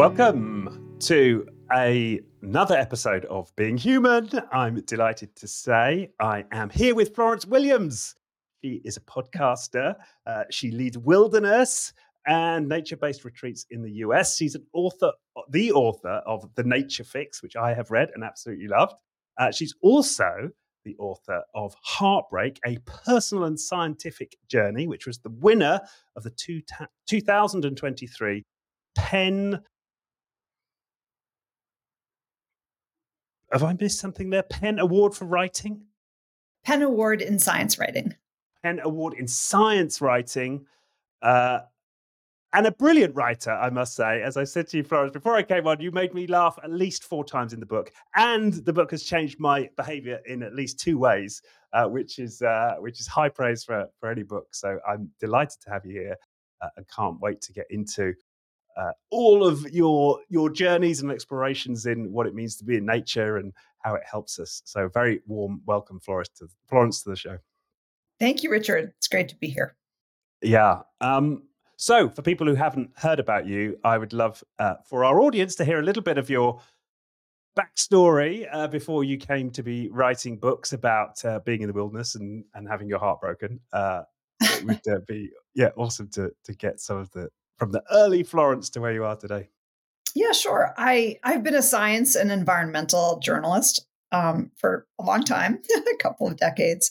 Welcome to a, another episode of Being Human. I'm delighted to say I am here with Florence Williams. She is a podcaster. Uh, she leads wilderness and nature-based retreats in the US. She's an author, the author of The Nature Fix, which I have read and absolutely loved. Uh, she's also the author of Heartbreak, a personal and scientific journey, which was the winner of the two ta- 2023 PEN. Have I missed something there? PEN Award for Writing? PEN Award in Science Writing. PEN Award in Science Writing. Uh, and a brilliant writer, I must say. As I said to you, Florence, before I came on, you made me laugh at least four times in the book, and the book has changed my behaviour in at least two ways, uh, which is uh, which is high praise for for any book. So I'm delighted to have you here, uh, and can't wait to get into uh, all of your your journeys and explorations in what it means to be in nature and how it helps us. So very warm welcome, Florence, to Florence to the show. Thank you, Richard. It's great to be here. Yeah. Um, so, for people who haven't heard about you, I would love uh, for our audience to hear a little bit of your backstory uh, before you came to be writing books about uh, being in the wilderness and, and having your heart broken. Uh, it would uh, be yeah awesome to to get some of the from the early Florence to where you are today. Yeah, sure. I I've been a science and environmental journalist um, for a long time, a couple of decades,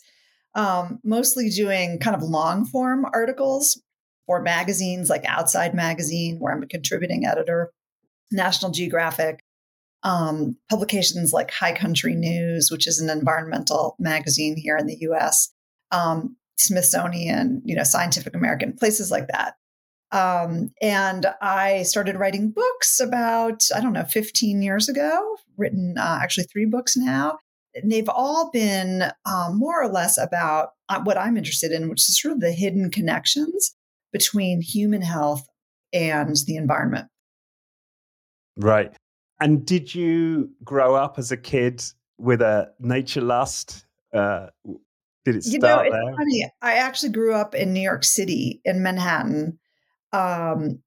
um, mostly doing kind of long form articles for magazines like Outside Magazine, where I'm a contributing editor, National Geographic, um, publications like High Country News, which is an environmental magazine here in the US, um, Smithsonian, you know, Scientific American, places like that. Um, and I started writing books about, I don't know, 15 years ago, written uh, actually three books now. And they've all been um, more or less about uh, what I'm interested in, which is sort of the hidden connections between human health and the environment. Right. And did you grow up as a kid with a nature lust? Uh, did it start you know, it's there? Funny. I actually grew up in New York City, in Manhattan, um,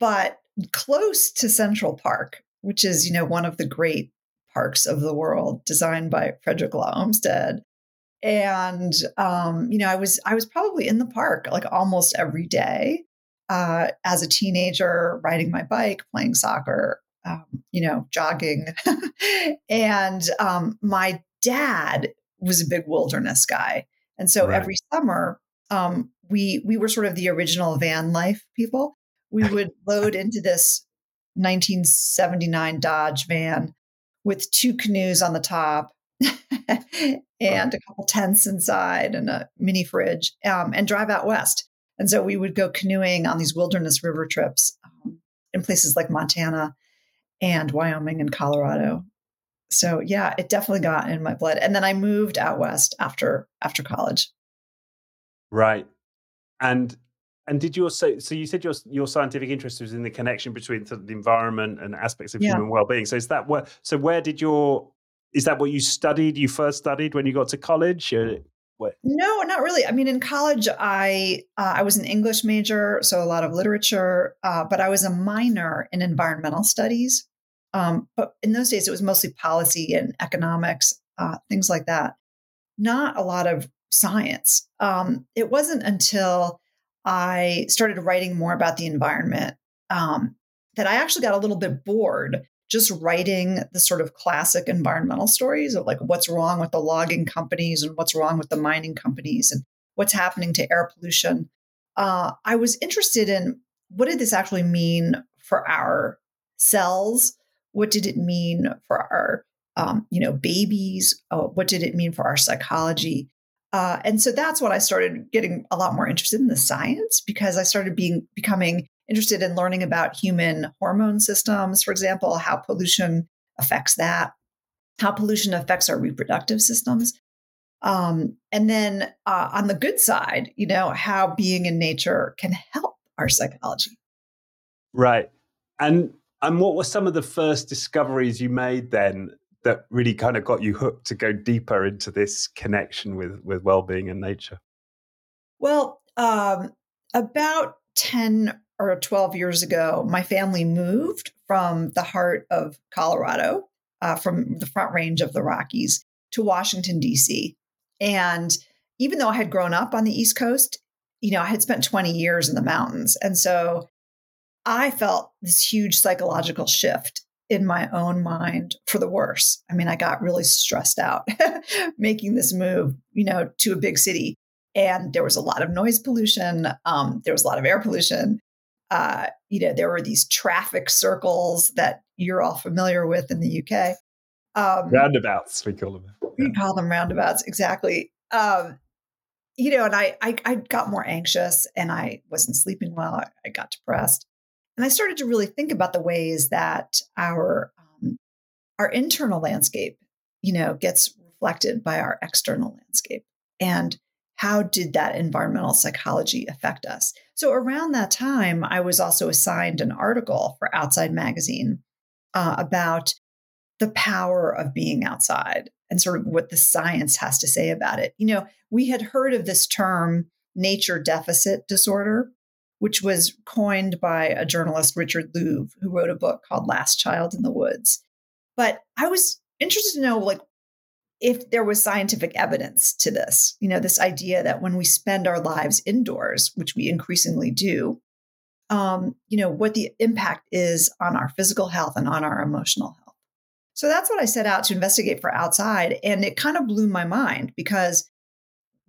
but close to Central Park, which is you know one of the great parks of the world, designed by Frederick Law Olmsted and um, you know, I was I was probably in the park like almost every day uh, as a teenager, riding my bike, playing soccer, um, you know, jogging, and um, my dad was a big wilderness guy, and so right. every summer um, we we were sort of the original van life people. We would load into this 1979 Dodge van with two canoes on the top and a couple tents inside and a mini fridge um, and drive out west. And so we would go canoeing on these wilderness river trips um, in places like Montana and Wyoming and Colorado. So yeah, it definitely got in my blood. And then I moved out west after after college. Right. And and did you also so you said your your scientific interest was in the connection between the environment and aspects of yeah. human well-being. So is that where so where did your is that what you studied? You first studied when you got to college? What? No, not really. I mean, in college, I uh, I was an English major, so a lot of literature, uh, but I was a minor in environmental studies. Um, but in those days, it was mostly policy and economics, uh, things like that. Not a lot of science. Um, it wasn't until I started writing more about the environment um, that I actually got a little bit bored just writing the sort of classic environmental stories of like what's wrong with the logging companies and what's wrong with the mining companies and what's happening to air pollution. Uh, I was interested in what did this actually mean for our cells? What did it mean for our, um, you know, babies? Uh, what did it mean for our psychology? Uh, and so that's when I started getting a lot more interested in the science because I started being becoming interested in learning about human hormone systems, for example, how pollution affects that, how pollution affects our reproductive systems. Um, and then uh, on the good side, you know, how being in nature can help our psychology. Right. And and what were some of the first discoveries you made then that really kind of got you hooked to go deeper into this connection with with well-being and nature? Well, um, about 10 or 12 years ago, my family moved from the heart of Colorado, uh, from the front range of the Rockies to Washington, D.C. And even though I had grown up on the East Coast, you know, I had spent 20 years in the mountains. And so I felt this huge psychological shift in my own mind for the worse. I mean, I got really stressed out making this move, you know, to a big city. And there was a lot of noise pollution. Um, there was a lot of air pollution. Uh, you know, there were these traffic circles that you're all familiar with in the UK. Um, roundabouts, we call them. Yeah. We call them roundabouts, exactly. Um, you know, and I, I, I got more anxious, and I wasn't sleeping well. I, I got depressed, and I started to really think about the ways that our um, our internal landscape, you know, gets reflected by our external landscape, and how did that environmental psychology affect us? So around that time, I was also assigned an article for Outside Magazine uh, about the power of being outside and sort of what the science has to say about it. You know, we had heard of this term nature deficit disorder, which was coined by a journalist, Richard Louv, who wrote a book called Last Child in the Woods. But I was interested to know, like, if there was scientific evidence to this, you know, this idea that when we spend our lives indoors, which we increasingly do, um, you know, what the impact is on our physical health and on our emotional health. So that's what I set out to investigate for outside. And it kind of blew my mind because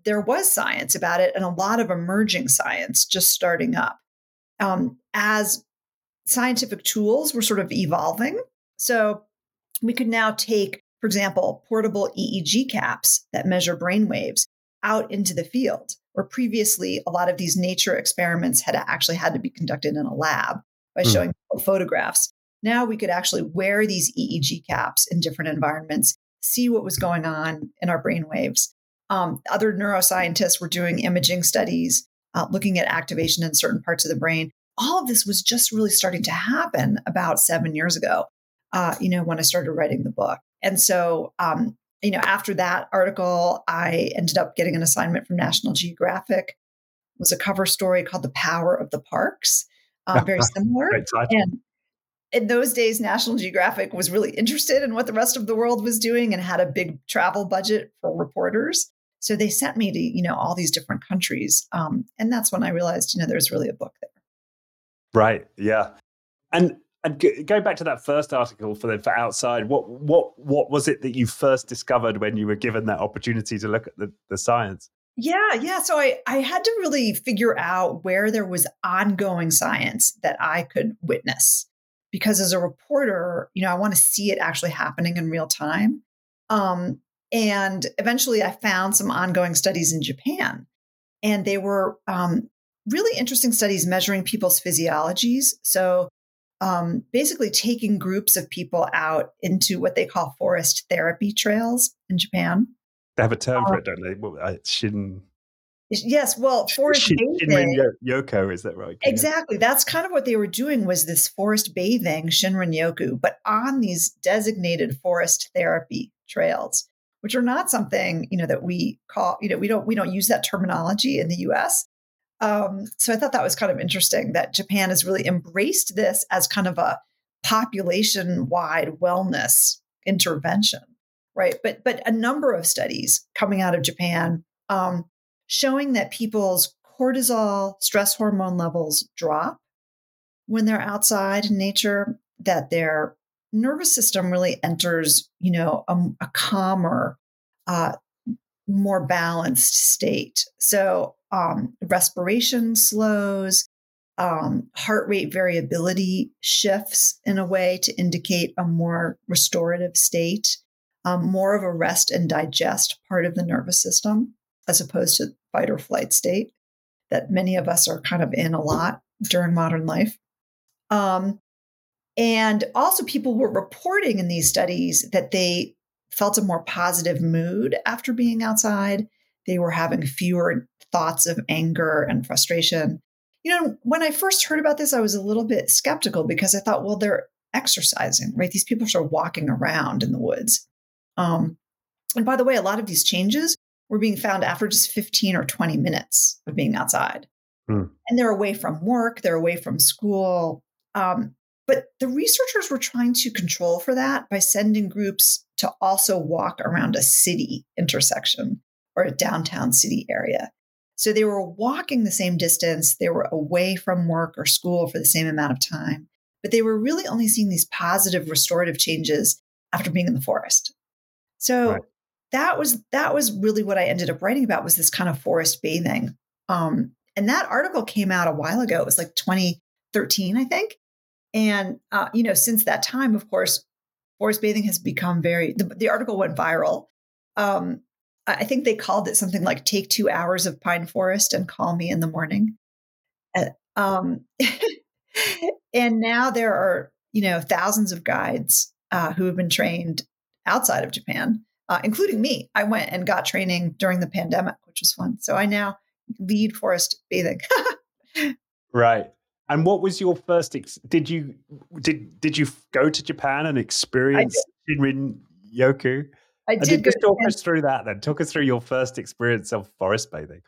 there was science about it and a lot of emerging science just starting up um, as scientific tools were sort of evolving. So we could now take, for example, portable EEG caps that measure brain waves out into the field, where previously a lot of these nature experiments had actually had to be conducted in a lab by mm. showing photographs. Now we could actually wear these EEG caps in different environments, see what was going on in our brain waves. Um, other neuroscientists were doing imaging studies, uh, looking at activation in certain parts of the brain. All of this was just really starting to happen about seven years ago, uh, you know, when I started writing the book. And so, um, you know, after that article, I ended up getting an assignment from National Geographic. It was a cover story called "The Power of the Parks," uh, very similar. and in those days, National Geographic was really interested in what the rest of the world was doing and had a big travel budget for reporters. So they sent me to, you know, all these different countries. Um, and that's when I realized, you know, there's really a book there. Right. Yeah. And and going back to that first article for the for outside, what what what was it that you first discovered when you were given that opportunity to look at the, the science? Yeah, yeah. So I I had to really figure out where there was ongoing science that I could witness because as a reporter, you know, I want to see it actually happening in real time. Um, and eventually I found some ongoing studies in Japan, and they were um, really interesting studies measuring people's physiologies. So um, basically taking groups of people out into what they call forest therapy trails in Japan. They have a term for um, it, don't they? Uh, shin Yes, well, forest bathing. Shinrin Yoku, is that right? Exactly. That's kind of what they were doing was this forest bathing, Shinrin Yoku, but on these designated forest therapy trails, which are not something you know that we call you know we don't we don't use that terminology in the U.S. Um, so I thought that was kind of interesting that Japan has really embraced this as kind of a population-wide wellness intervention, right? But but a number of studies coming out of Japan. Um, showing that people's cortisol, stress hormone levels drop when they're outside in nature, that their nervous system really enters, you know, a, a calmer, uh, more balanced state. So um, respiration slows, um, heart rate variability shifts in a way to indicate a more restorative state, um, more of a rest and digest part of the nervous system as opposed to fight or flight state that many of us are kind of in a lot during modern life. Um, and also, people were reporting in these studies that they felt a more positive mood after being outside. They were having fewer thoughts of anger and frustration. You know, when I first heard about this, I was a little bit skeptical because I thought, well, they're exercising, right? These people are walking around in the woods. Um, and by the way, a lot of these changes were being found after just 15 or 20 minutes of being outside. Hmm. And they're away from work, they're away from school. Um, but the researchers were trying to control for that by sending groups to also walk around a city intersection or a downtown city area. So they were walking the same distance, they were away from work or school for the same amount of time, but they were really only seeing these positive restorative changes after being in the forest. So right. that was that was really what I ended up writing about was this kind of forest bathing. Um, and that article came out a while ago. It was like 2013, I think. And uh, you know, since that time, of course, forest bathing has become very. The, the article went viral. Um, I think they called it something like "Take two hours of pine forest and call me in the morning." Uh, um, and now there are you know thousands of guides uh, who have been trained outside of Japan, uh, including me. I went and got training during the pandemic, which was fun. So I now lead forest bathing. right. And what was your first? Ex- did you did did you go to Japan and experience Shinrin Yoku? I did. did just talk us through that. Then talk us through your first experience of forest bathing.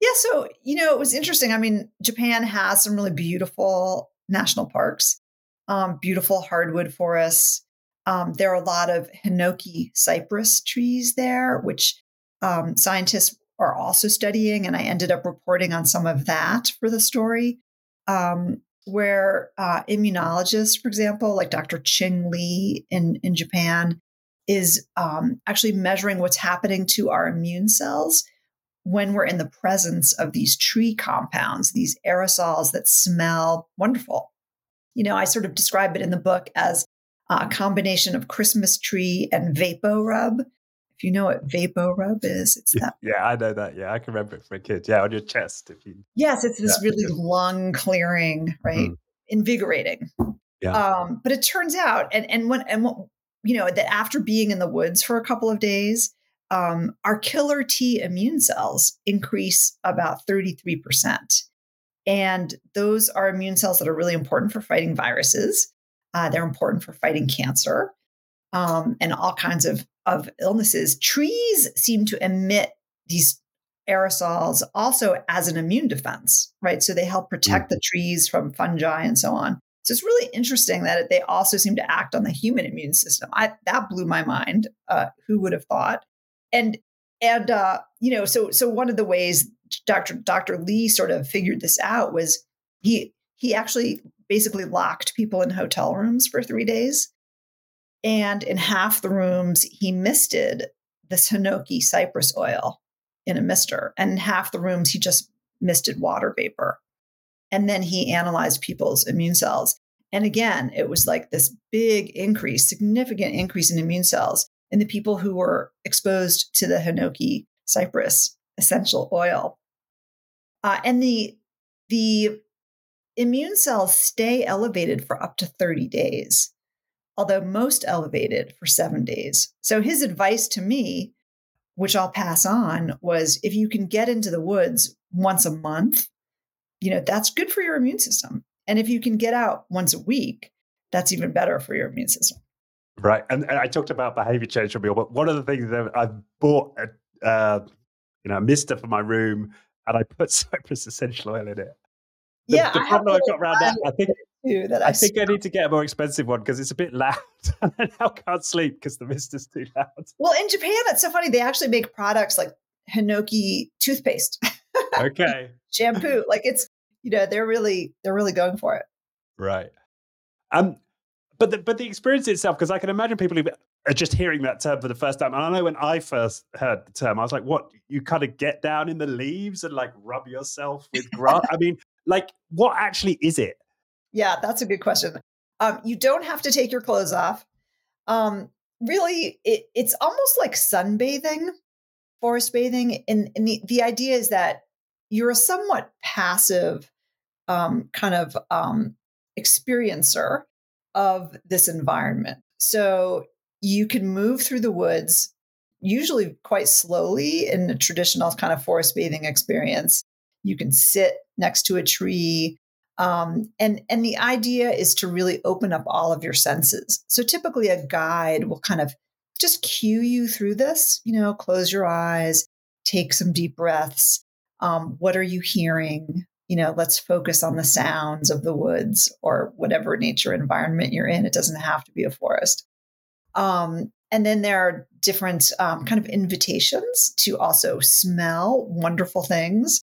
Yeah, so you know it was interesting. I mean, Japan has some really beautiful national parks, um, beautiful hardwood forests. Um, there are a lot of hinoki cypress trees there, which um, scientists are also studying, and I ended up reporting on some of that for the story um, where uh, immunologists, for example, like Dr. Qing Li in, in Japan, is um, actually measuring what's happening to our immune cells when we're in the presence of these tree compounds, these aerosols that smell wonderful. You know, I sort of describe it in the book as a combination of Christmas tree and VapoRub, you know what VapoRub is, it's that. Yeah, I know that. Yeah, I can remember it from a kid. Yeah, on your chest. If you. Yes, it's this yeah, really lung clearing, right? Mm. Invigorating. Yeah. Um, but it turns out, and and when and what, you know that after being in the woods for a couple of days, um, our killer T immune cells increase about thirty three percent, and those are immune cells that are really important for fighting viruses. Uh, they're important for fighting cancer um, and all kinds of of illnesses, trees seem to emit these aerosols also as an immune defense, right? So they help protect mm. the trees from fungi and so on. So it's really interesting that they also seem to act on the human immune system. I, that blew my mind. Uh, who would have thought? And and uh, you know, so so one of the ways Dr. Dr. Li sort of figured this out was he he actually basically locked people in hotel rooms for three days and in half the rooms, he misted this Hinoki cypress oil in a mister. And in half the rooms, he just misted water vapor. And then he analyzed people's immune cells. And again, it was like this big increase, significant increase in immune cells in the people who were exposed to the Hinoki cypress essential oil. Uh, and the, the immune cells stay elevated for up to 30 days although most elevated for seven days. So his advice to me, which I'll pass on, was if you can get into the woods once a month, you know, that's good for your immune system. And if you can get out once a week, that's even better for your immune system. Right. And, and I talked about behavior change from you, but one of the things that I bought, a, uh, you know, a mister for my room and I put cypress essential oil in it. The, yeah, the problem I got around that, I think That I, I think I need to get a more expensive one because it's a bit loud, and I now can't sleep because the mist is too loud. Well, in Japan, it's so funny. They actually make products like Hinoki toothpaste. Okay. Shampoo, like it's you know they're really they're really going for it. Right. Um, but the but the experience itself, because I can imagine people who are just hearing that term for the first time. And I know when I first heard the term, I was like, "What? You kind of get down in the leaves and like rub yourself with grass?" I mean, like, what actually is it? Yeah, that's a good question. Um, you don't have to take your clothes off. Um, really, it, it's almost like sunbathing, forest bathing. And, and the, the idea is that you're a somewhat passive um, kind of um, experiencer of this environment. So you can move through the woods, usually quite slowly in a traditional kind of forest bathing experience. You can sit next to a tree. Um, and and the idea is to really open up all of your senses. So typically, a guide will kind of just cue you through this. You know, close your eyes, take some deep breaths. Um, what are you hearing? you know, let's focus on the sounds of the woods or whatever nature environment you're in. It doesn't have to be a forest. Um, and then there are different um, kind of invitations to also smell wonderful things.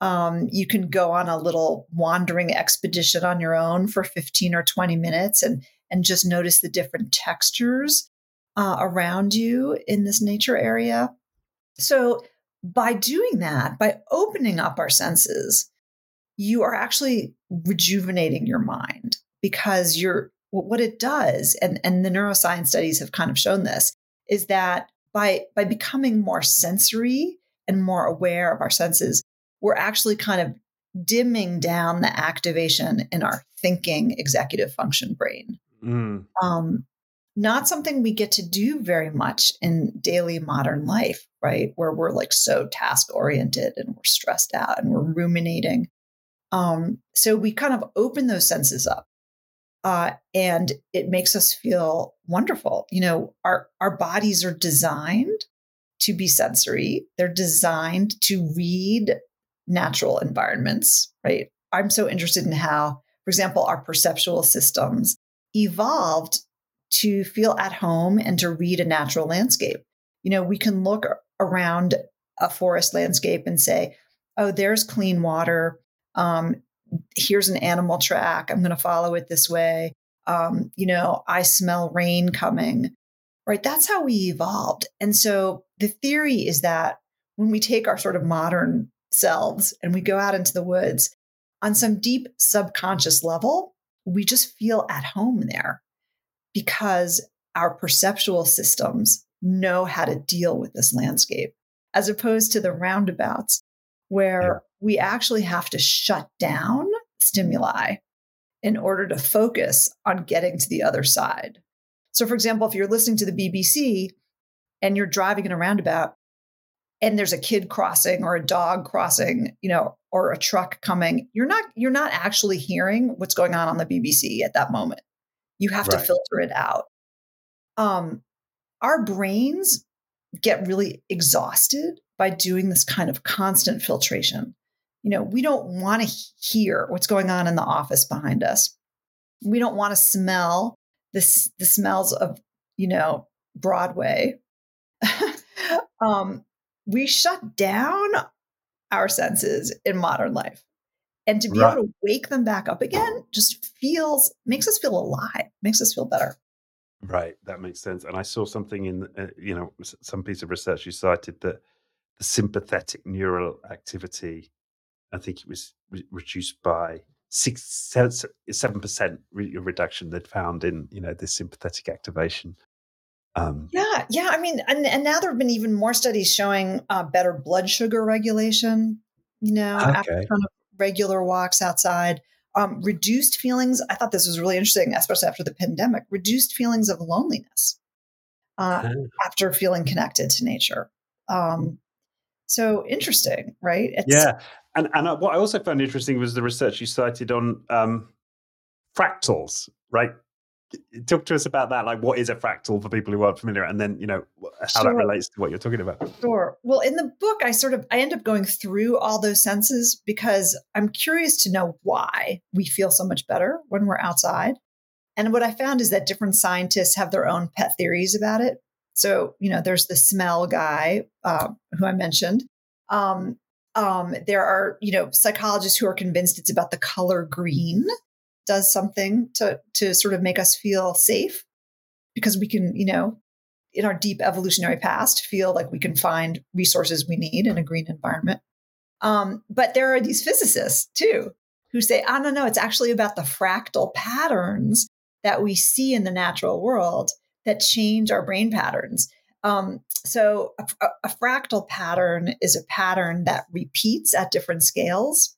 Um, you can go on a little wandering expedition on your own for 15 or 20 minutes and, and just notice the different textures uh, around you in this nature area. So, by doing that, by opening up our senses, you are actually rejuvenating your mind because you're what it does and, and the neuroscience studies have kind of shown this is that by by becoming more sensory and more aware of our senses we're actually kind of dimming down the activation in our thinking executive function brain mm. um, not something we get to do very much in daily modern life right where we're like so task oriented and we're stressed out and we're ruminating um, so we kind of open those senses up uh, and it makes us feel wonderful. You know, our our bodies are designed to be sensory. They're designed to read natural environments, right? I'm so interested in how, for example, our perceptual systems evolved to feel at home and to read a natural landscape. You know, we can look around a forest landscape and say, oh, there's clean water um, here's an animal track. I'm going to follow it this way. Um, you know, I smell rain coming. Right. That's how we evolved. And so the theory is that when we take our sort of modern selves and we go out into the woods, on some deep subconscious level, we just feel at home there because our perceptual systems know how to deal with this landscape, as opposed to the roundabouts where we actually have to shut down stimuli in order to focus on getting to the other side. So, for example, if you're listening to the BBC and you're driving in a roundabout and there's a kid crossing or a dog crossing, you know, or a truck coming, you're not you're not actually hearing what's going on on the BBC at that moment. You have right. to filter it out. Um, our brains get really exhausted by doing this kind of constant filtration. You know, we don't want to hear what's going on in the office behind us. We don't want to smell this the smells of, you know, Broadway. um, we shut down our senses in modern life. And to be right. able to wake them back up again just feels makes us feel alive, makes us feel better. Right, that makes sense. And I saw something in, uh, you know, some piece of research you cited that the sympathetic neural activity, I think it was re- reduced by six seven percent reduction they'd found in you know this sympathetic activation. Um, yeah, yeah. I mean, and, and now there have been even more studies showing uh, better blood sugar regulation. You know, okay. after kind of regular walks outside. Um, reduced feelings. I thought this was really interesting, especially after the pandemic. Reduced feelings of loneliness uh, oh. after feeling connected to nature. Um, so interesting, right? It's, yeah, and and uh, what I also found interesting was the research you cited on um, fractals, right? Talk to us about that. Like, what is a fractal for people who aren't familiar, and then you know how sure. that relates to what you're talking about. Sure. Well, in the book, I sort of I end up going through all those senses because I'm curious to know why we feel so much better when we're outside. And what I found is that different scientists have their own pet theories about it. So, you know, there's the smell guy uh, who I mentioned. Um, um, there are, you know, psychologists who are convinced it's about the color green does something to to sort of make us feel safe because we can, you know, in our deep evolutionary past, feel like we can find resources we need in a green environment. Um, but there are these physicists too who say, "I "Oh no, no, it's actually about the fractal patterns that we see in the natural world that change our brain patterns. Um, so, a, a, fractal pattern is a pattern that repeats at different scales.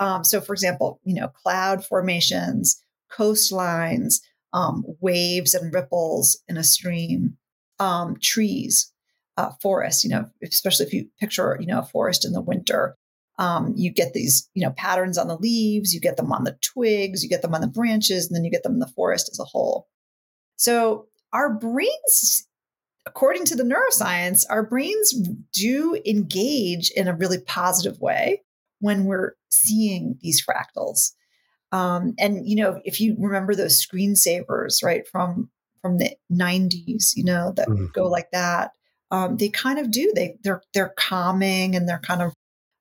Um, so, for example, you know, cloud formations, coastlines, um, waves and ripples in a stream, um, trees, uh, forests. You know, especially if you picture, you know, a forest in the winter, um, you get these, you know, patterns on the leaves. You get them on the twigs. You get them on the branches, and then you get them in the forest as a whole. So our brains according to the neuroscience, our brains do engage in a really positive way when we're seeing these fractals. Um, and you know, if you remember those screensavers, right from from the '90s, you know, that mm-hmm. go like that, um, they kind of do. They they're they're calming and they're kind of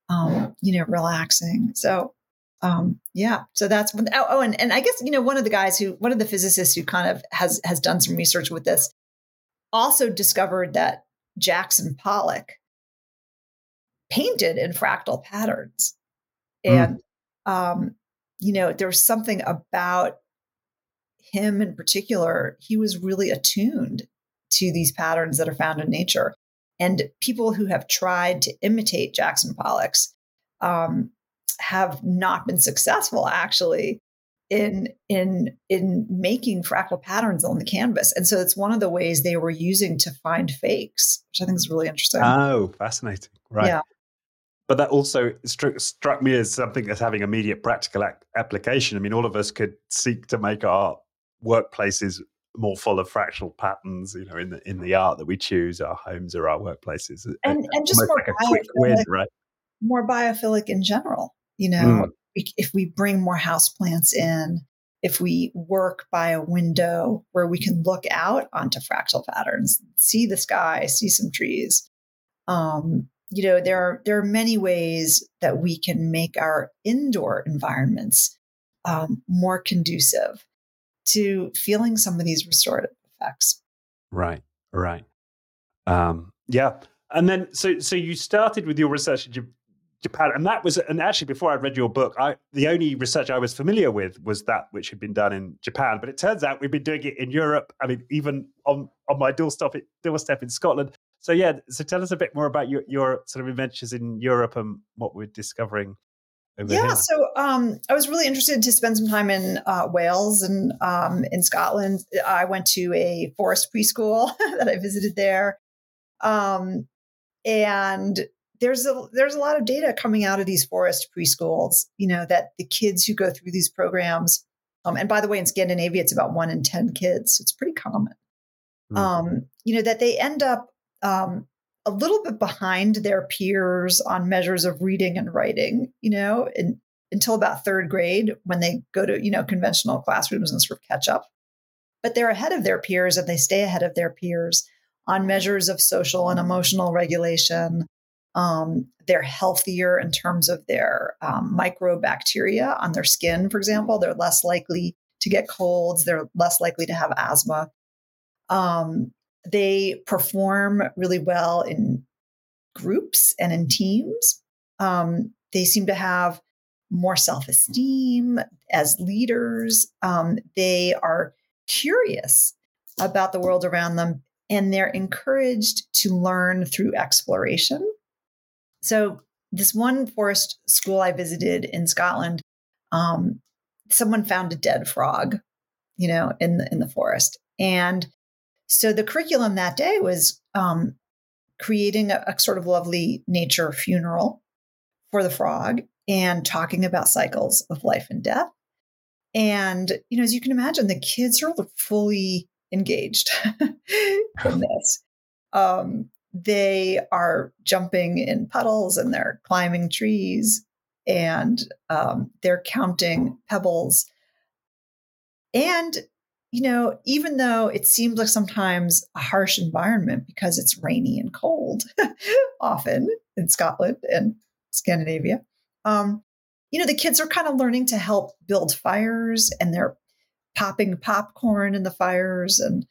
um, you know relaxing. So um, yeah, so that's oh, oh, and and I guess you know one of the guys who one of the physicists who kind of has has done some research with this also discovered that Jackson Pollock painted in fractal patterns, hmm. and mm. um, you know there was something about him in particular. He was really attuned to these patterns that are found in nature. And people who have tried to imitate Jackson Pollock's um, have not been successful actually in in in making fractal patterns on the canvas. And so it's one of the ways they were using to find fakes, which I think is really interesting. Oh, fascinating. Right. Yeah. But that also struck, struck me as something that's having immediate practical ac- application. I mean, all of us could seek to make our workplaces more full of fractal patterns, you know, in the in the art that we choose, our homes or our workplaces, and, and just more like a quick win, right? More biophilic in general. You know, mm. if we bring more houseplants in, if we work by a window where we can look out onto fractal patterns, see the sky, see some trees. Um, you know, there are there are many ways that we can make our indoor environments um, more conducive to feeling some of these restorative effects. Right, right. Um, yeah. And then, so so you started with your research in Japan, and that was, and actually, before I read your book, I the only research I was familiar with was that which had been done in Japan. But it turns out we've been doing it in Europe. I mean, even on on my doorstep, doorstep in Scotland. So yeah, so tell us a bit more about your your sort of adventures in Europe and what we're discovering yeah, here? so um, I was really interested to spend some time in uh, Wales and um, in Scotland. I went to a forest preschool that I visited there, um, and there's a there's a lot of data coming out of these forest preschools. You know that the kids who go through these programs, um, and by the way, in Scandinavia, it's about one in ten kids, so it's pretty common. Mm-hmm. you know that they end up um, a little bit behind their peers on measures of reading and writing, you know, in, until about third grade when they go to, you know, conventional classrooms and sort of catch up. But they're ahead of their peers and they stay ahead of their peers on measures of social and emotional regulation. Um, they're healthier in terms of their um, microbacteria on their skin, for example. They're less likely to get colds. They're less likely to have asthma. Um, they perform really well in groups and in teams. Um, they seem to have more self esteem as leaders. Um, they are curious about the world around them and they're encouraged to learn through exploration. So, this one forest school I visited in Scotland, um, someone found a dead frog, you know, in the in the forest, and so the curriculum that day was um, creating a, a sort of lovely nature funeral for the frog and talking about cycles of life and death. And, you know, as you can imagine, the kids are fully engaged in this. Um, they are jumping in puddles and they're climbing trees and um, they're counting pebbles. And you know, even though it seems like sometimes a harsh environment because it's rainy and cold, often in Scotland and Scandinavia, um, you know, the kids are kind of learning to help build fires and they're popping popcorn in the fires and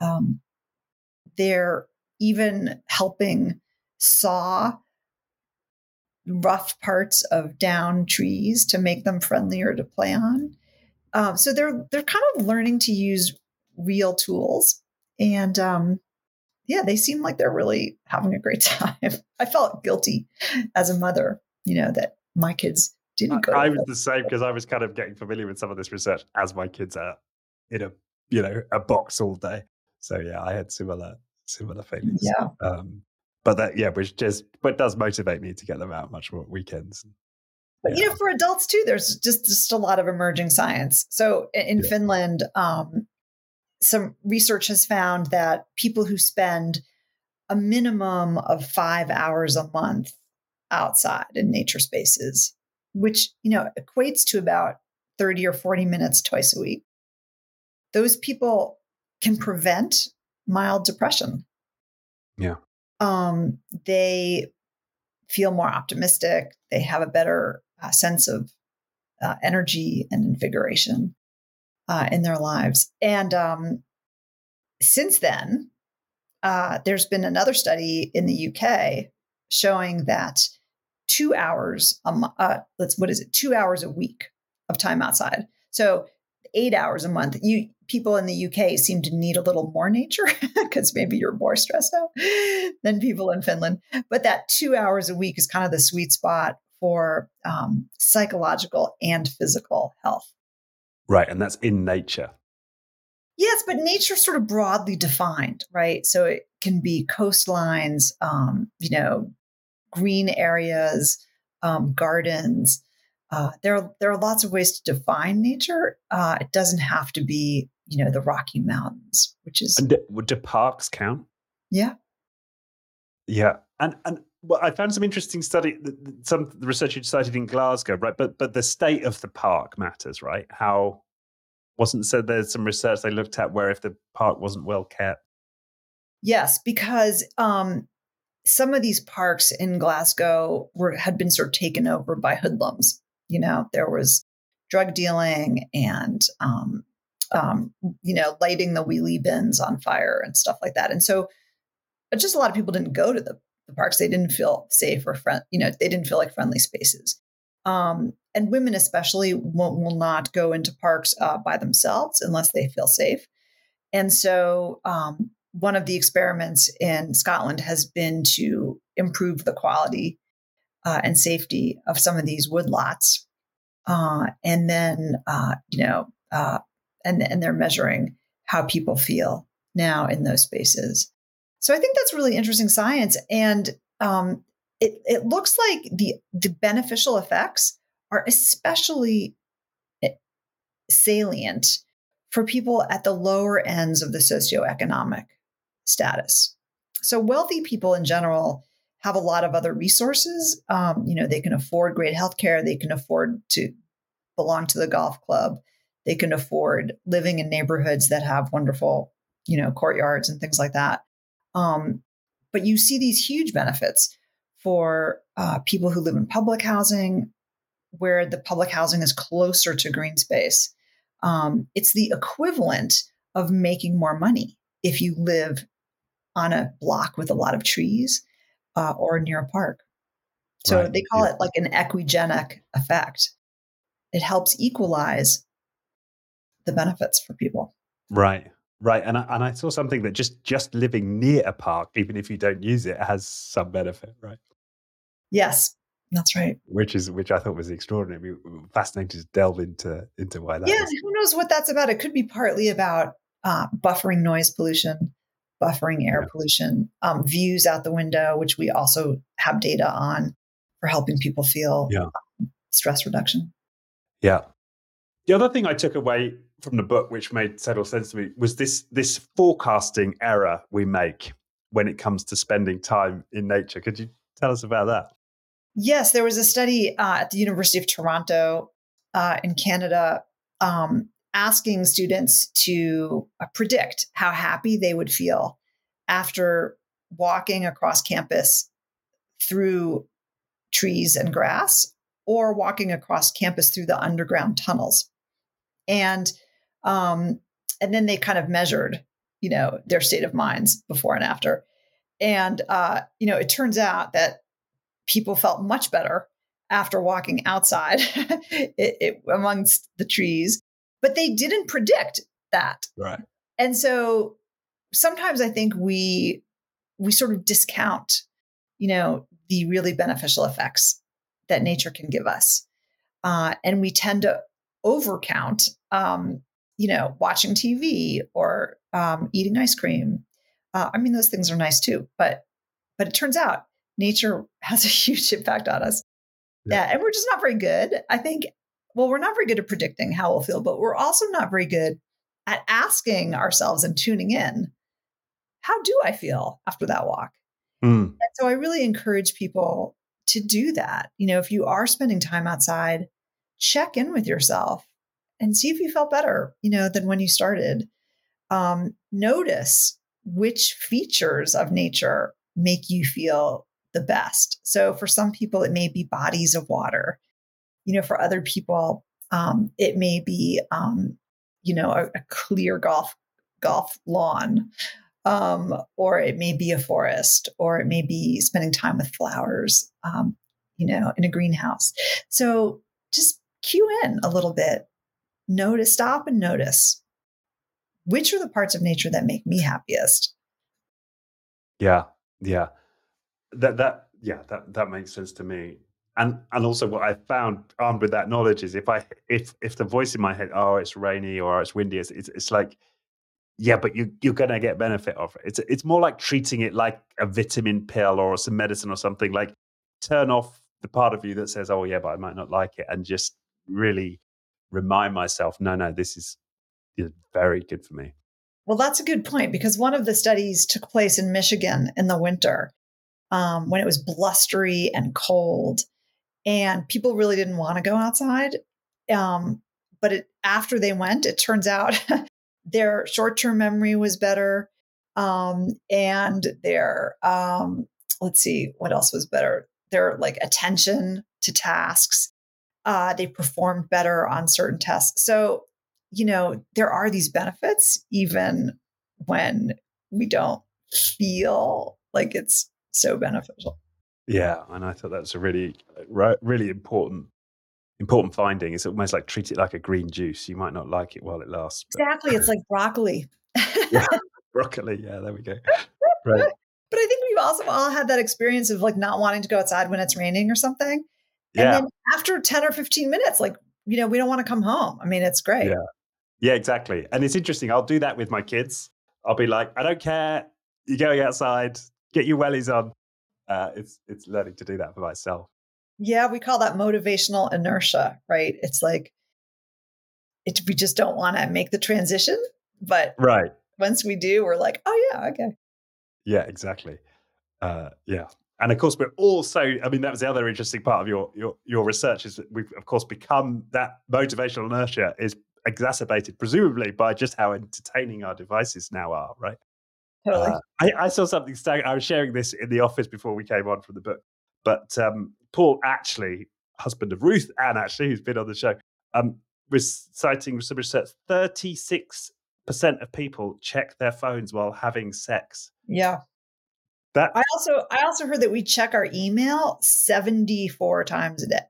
um, they're even helping saw rough parts of down trees to make them friendlier to play on. Um, so they're they're kind of learning to use real tools, and um, yeah, they seem like they're really having a great time. I felt guilty as a mother, you know, that my kids didn't go. I was the same because I was kind of getting familiar with some of this research as my kids are in a you know a box all day. So yeah, I had similar similar feelings. Yeah. Um, but that yeah, which just but does motivate me to get them out much more weekends but yeah. you know, for adults too, there's just just a lot of emerging science. So in yeah. Finland, um, some research has found that people who spend a minimum of five hours a month outside in nature spaces, which, you know, equates to about 30 or 40 minutes twice a week, those people can prevent mild depression. Yeah. Um, they feel more optimistic. They have a better uh, sense of uh, energy and invigoration uh, in their lives. And um, since then, uh, there's been another study in the UK showing that two hours, a uh, let's what is it, two hours a week of time outside. So eight hours a month. You people in the UK seem to need a little more nature because maybe you're more stressed out than people in Finland. But that two hours a week is kind of the sweet spot for um, psychological and physical health. Right, and that's in nature. Yes, but nature sort of broadly defined, right? So it can be coastlines, um, you know, green areas, um, gardens. Uh, there, are, there are lots of ways to define nature. Uh, it doesn't have to be, you know, the Rocky Mountains, which is. And do, do parks count? Yeah. Yeah, and and well, I found some interesting study, some research you cited in Glasgow, right? But but the state of the park matters, right? How wasn't said there's some research they looked at where if the park wasn't well kept. Yes, because um, some of these parks in Glasgow were had been sort of taken over by hoodlums. You know, there was drug dealing and um, um, you know lighting the wheelie bins on fire and stuff like that. And so, just a lot of people didn't go to the, the parks. They didn't feel safe or friend. You know, they didn't feel like friendly spaces. Um, and women especially will, will, not go into parks uh, by themselves unless they feel safe. And so um, one of the experiments in Scotland has been to improve the quality uh, and safety of some of these woodlots. Uh, and then, uh, you know, uh, and, and they're measuring how people feel now in those spaces. So I think that's really interesting science. And um, it, it looks like the, the beneficial effects are especially eh, salient for people at the lower ends of the socioeconomic status. So wealthy people in general have a lot of other resources. Um, you know, they can afford great healthcare. They can afford to belong to the golf club. They can afford living in neighborhoods that have wonderful, you know, courtyards and things like that. Um, but you see these huge benefits for uh, people who live in public housing, where the public housing is closer to green space. Um, it's the equivalent of making more money if you live on a block with a lot of trees uh, or near a park. So right. they call yeah. it like an equigenic effect. It helps equalize the benefits for people. Right. Right, and I, and I saw something that just just living near a park, even if you don't use it, has some benefit, right? Yes, that's right. Which is which I thought was extraordinary. Fascinating to delve into into why that. Yeah, is. who knows what that's about? It could be partly about uh, buffering noise pollution buffering air yeah. pollution, um, views out the window, which we also have data on for helping people feel yeah. stress reduction. Yeah. The other thing I took away from the book, which made total sense to me, was this this forecasting error we make when it comes to spending time in nature. Could you tell us about that? Yes, there was a study uh, at the University of Toronto uh, in Canada um, asking students to uh, predict how happy they would feel after walking across campus through trees and grass or walking across campus through the underground tunnels and um, and then they kind of measured you know their state of minds before and after and uh, you know it turns out that people felt much better after walking outside it, it, amongst the trees but they didn't predict that. Right. And so sometimes I think we we sort of discount, you know, the really beneficial effects that nature can give us, uh, and we tend to overcount, um, you know, watching TV or um, eating ice cream. Uh, I mean, those things are nice too, but but it turns out nature has a huge impact on us. Yeah. yeah, and we're just not very good. I think well, we're not very good at predicting how we'll feel, but we're also not very good at asking ourselves and tuning in how do I feel after that walk? Mm. And so I really encourage people to do that. You know, if you are spending time outside, check in with yourself and see if you felt better, you know, than when you started. Um, notice which features of nature make you feel the best. So for some people, it may be bodies of water. You know, for other people, um, it may be, um, you know, a, a, clear golf golf lawn, um, or it may be a forest, or it may be spending time with flowers. Um, you know, in a greenhouse. So just cue in a little bit. Notice, stop, and notice which are the parts of nature that make me happiest. Yeah, yeah, that that yeah that that makes sense to me and and also what I found armed with that knowledge is if I if if the voice in my head, oh, it's rainy or it's windy, it's it's, it's like, yeah, but you you're gonna get benefit of it. It's it's more like treating it like a vitamin pill or some medicine or something. Like turn off the part of you that says, oh yeah, but I might not like it, and just really remind myself, no, no, this is, is very good for me. Well, that's a good point because one of the studies took place in Michigan in the winter um, when it was blustery and cold and people really didn't want to go outside. Um, but it, after they went, it turns out their short-term memory was better, um, and their um, let's see what else was better. Their like attention to tasks. Uh, they performed better on certain tests. So you know there are these benefits even when we don't feel like it's so beneficial. Yeah, and I thought that's a really, really important important finding. It's almost like treat it like a green juice. You might not like it while it lasts. But... Exactly, it's like broccoli. yeah, broccoli. Yeah, there we go. Right. But I think we've also all had that experience of like not wanting to go outside when it's raining or something. And yeah. then after 10 or 15 minutes, like, you know, we don't want to come home. I mean, it's great. Yeah. Yeah, exactly. And it's interesting. I'll do that with my kids. I'll be like, I don't care. You're going outside, get your wellies on uh, it's it's learning to do that for myself. Yeah, we call that motivational inertia, right? It's like it, we just don't want to make the transition, but right once we do, we're like, oh yeah, okay. Yeah, exactly. Uh, yeah, and of course, we're also. I mean, that was the other interesting part of your your your research is that we've of course become that motivational inertia is exacerbated presumably by just how entertaining our devices now are, right? Totally. Uh, I, I, saw something. I was sharing this in the office before we came on from the book. But um, Paul, actually, husband of Ruth Ann, actually, who's been on the show, um, was citing some research: thirty-six percent of people check their phones while having sex. Yeah. That I also I also heard that we check our email seventy-four times a day.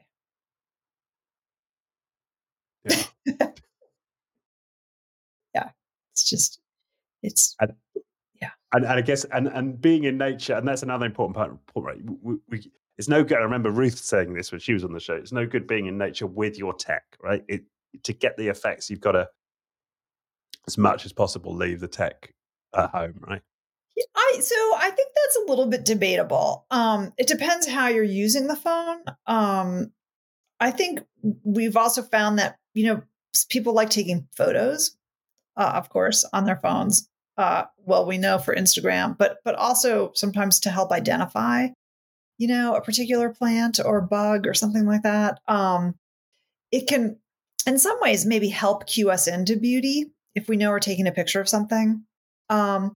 Yeah. yeah. It's just it's and and, and I guess and and being in nature, and that's another important part. Right, we, we, it's no good. I remember Ruth saying this when she was on the show. It's no good being in nature with your tech, right? It, to get the effects, you've got to, as much as possible, leave the tech at home, right? I so I think that's a little bit debatable. Um, it depends how you're using the phone. Um, I think we've also found that you know people like taking photos, uh, of course, on their phones uh, well, we know for Instagram, but but also sometimes to help identify, you know, a particular plant or bug or something like that. Um, it can, in some ways, maybe help cue us into beauty if we know we're taking a picture of something. Um,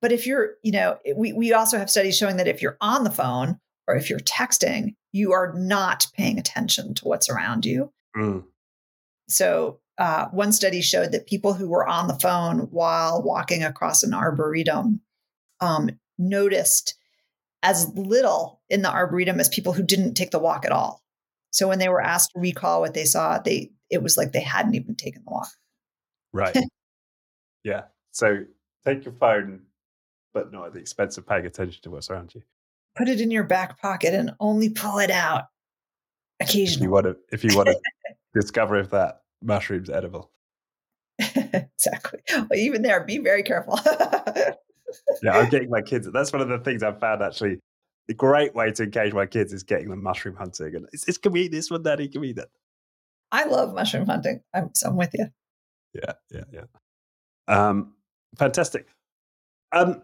but if you're, you know, we we also have studies showing that if you're on the phone or if you're texting, you are not paying attention to what's around you. Mm. So uh, one study showed that people who were on the phone while walking across an arboretum um, noticed as little in the arboretum as people who didn't take the walk at all. So when they were asked to recall what they saw, they it was like they hadn't even taken the walk. Right. yeah. So take your phone, but not at the expense of paying attention to what's around you. Put it in your back pocket and only pull it out occasionally. If you want to, if you want to discover if that mushrooms edible. exactly. Well, even there, be very careful. yeah, I'm getting my kids. That's one of the things I've found actually. A great way to engage my kids is getting them mushroom hunting. And is this, can we eat this one, Daddy? Can we eat that? I love mushroom hunting. I'm, so I'm with you. Yeah, yeah, yeah. Um, fantastic. Um,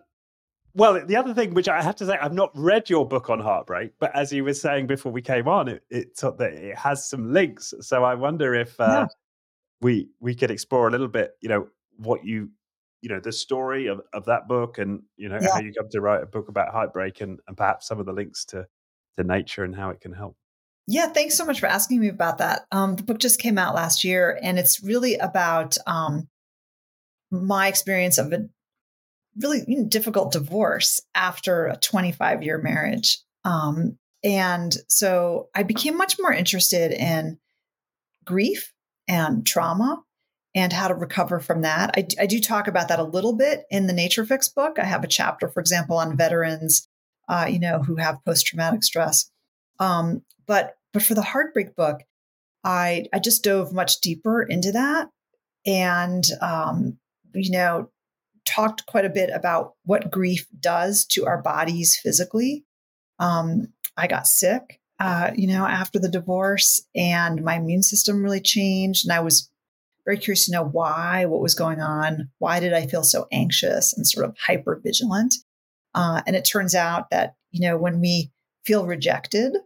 well, the other thing, which I have to say, I've not read your book on heartbreak, but as you were saying before we came on, it it, it has some links. So I wonder if uh, yeah. we we could explore a little bit, you know, what you you know the story of, of that book and you know yeah. how you come to write a book about heartbreak and, and perhaps some of the links to to nature and how it can help yeah thanks so much for asking me about that um, the book just came out last year and it's really about um, my experience of a really difficult divorce after a 25 year marriage um, and so i became much more interested in grief and trauma and how to recover from that. I, I, do talk about that a little bit in the Nature Fix book. I have a chapter, for example, on veterans, uh, you know, who have post traumatic stress. Um, but but for the heartbreak book, I I just dove much deeper into that, and um, you know, talked quite a bit about what grief does to our bodies physically. Um, I got sick, uh, you know, after the divorce, and my immune system really changed, and I was very curious to know why, what was going on, why did I feel so anxious and sort of hyper vigilant. Uh, and it turns out that you know when we feel rejected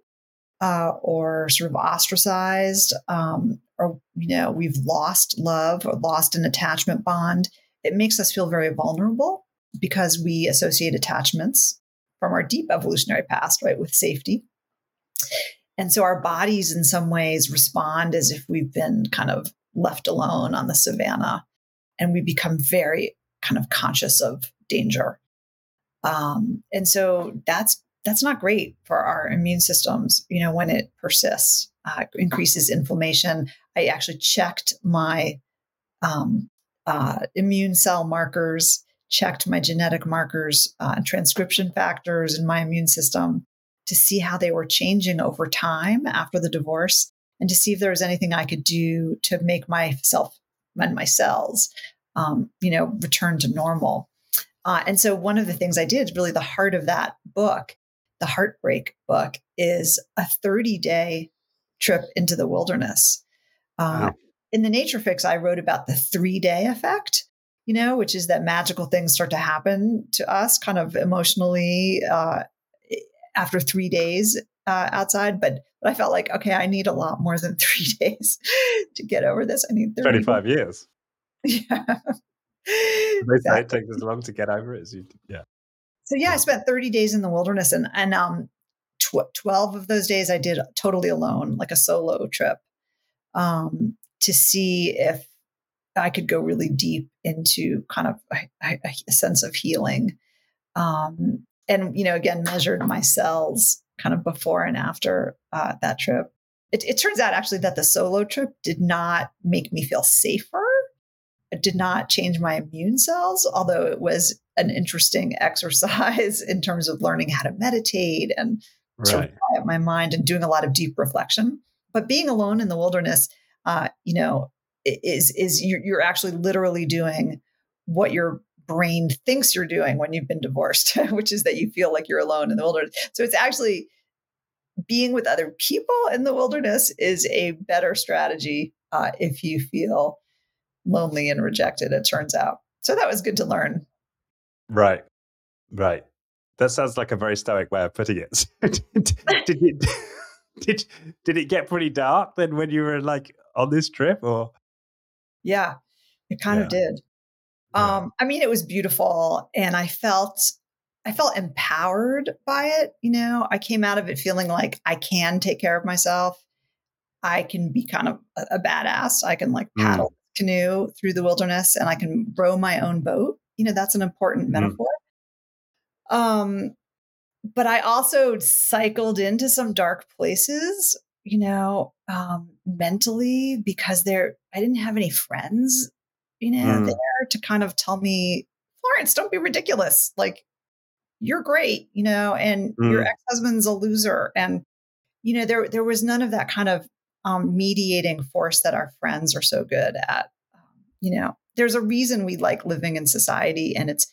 uh, or sort of ostracized, um, or you know we've lost love or lost an attachment bond, it makes us feel very vulnerable because we associate attachments from our deep evolutionary past, right, with safety. And so our bodies, in some ways, respond as if we've been kind of left alone on the savannah and we become very kind of conscious of danger um, and so that's that's not great for our immune systems you know when it persists uh, increases inflammation i actually checked my um, uh, immune cell markers checked my genetic markers uh, transcription factors in my immune system to see how they were changing over time after the divorce and to see if there was anything I could do to make myself and my cells, um, you know, return to normal. Uh, and so one of the things I did, really the heart of that book, the Heartbreak book, is a 30 day trip into the wilderness. Um, wow. In the Nature Fix, I wrote about the three day effect, you know, which is that magical things start to happen to us kind of emotionally uh, after three days uh, outside. But but I felt like, okay, I need a lot more than three days to get over this. I need 35 years. Yeah. Exactly. it takes as long to get over it as you, yeah. So yeah, I spent 30 days in the wilderness and, and, um, tw- 12 of those days I did totally alone, like a solo trip, um, to see if I could go really deep into kind of a, a sense of healing. Um, and, you know, again, measured my cells kind of before and after uh, that trip. It, it turns out actually that the solo trip did not make me feel safer. It did not change my immune cells, although it was an interesting exercise in terms of learning how to meditate and right. quiet my mind and doing a lot of deep reflection. But being alone in the wilderness, uh, you know, is is you're, actually literally doing what your brain thinks you're doing when you've been divorced, which is that you feel like you're alone in the wilderness. So it's actually being with other people in the wilderness is a better strategy uh, if you feel lonely and rejected, it turns out. So that was good to learn. Right, right. That sounds like a very stoic way of putting it. did, did, it did, did it get pretty dark then when you were like on this trip or? Yeah, it kind yeah. of did. Um, I mean, it was beautiful, and I felt I felt empowered by it. You know, I came out of it feeling like I can take care of myself. I can be kind of a, a badass. I can like paddle mm. canoe through the wilderness, and I can row my own boat. You know, that's an important mm. metaphor. Um, but I also cycled into some dark places. You know, um, mentally because there I didn't have any friends you know, mm. there to kind of tell me, Florence, don't be ridiculous. Like, you're great, you know, and mm. your ex husband's a loser. And, you know, there, there was none of that kind of um, mediating force that our friends are so good at. Um, you know, there's a reason we like living in society, and it's,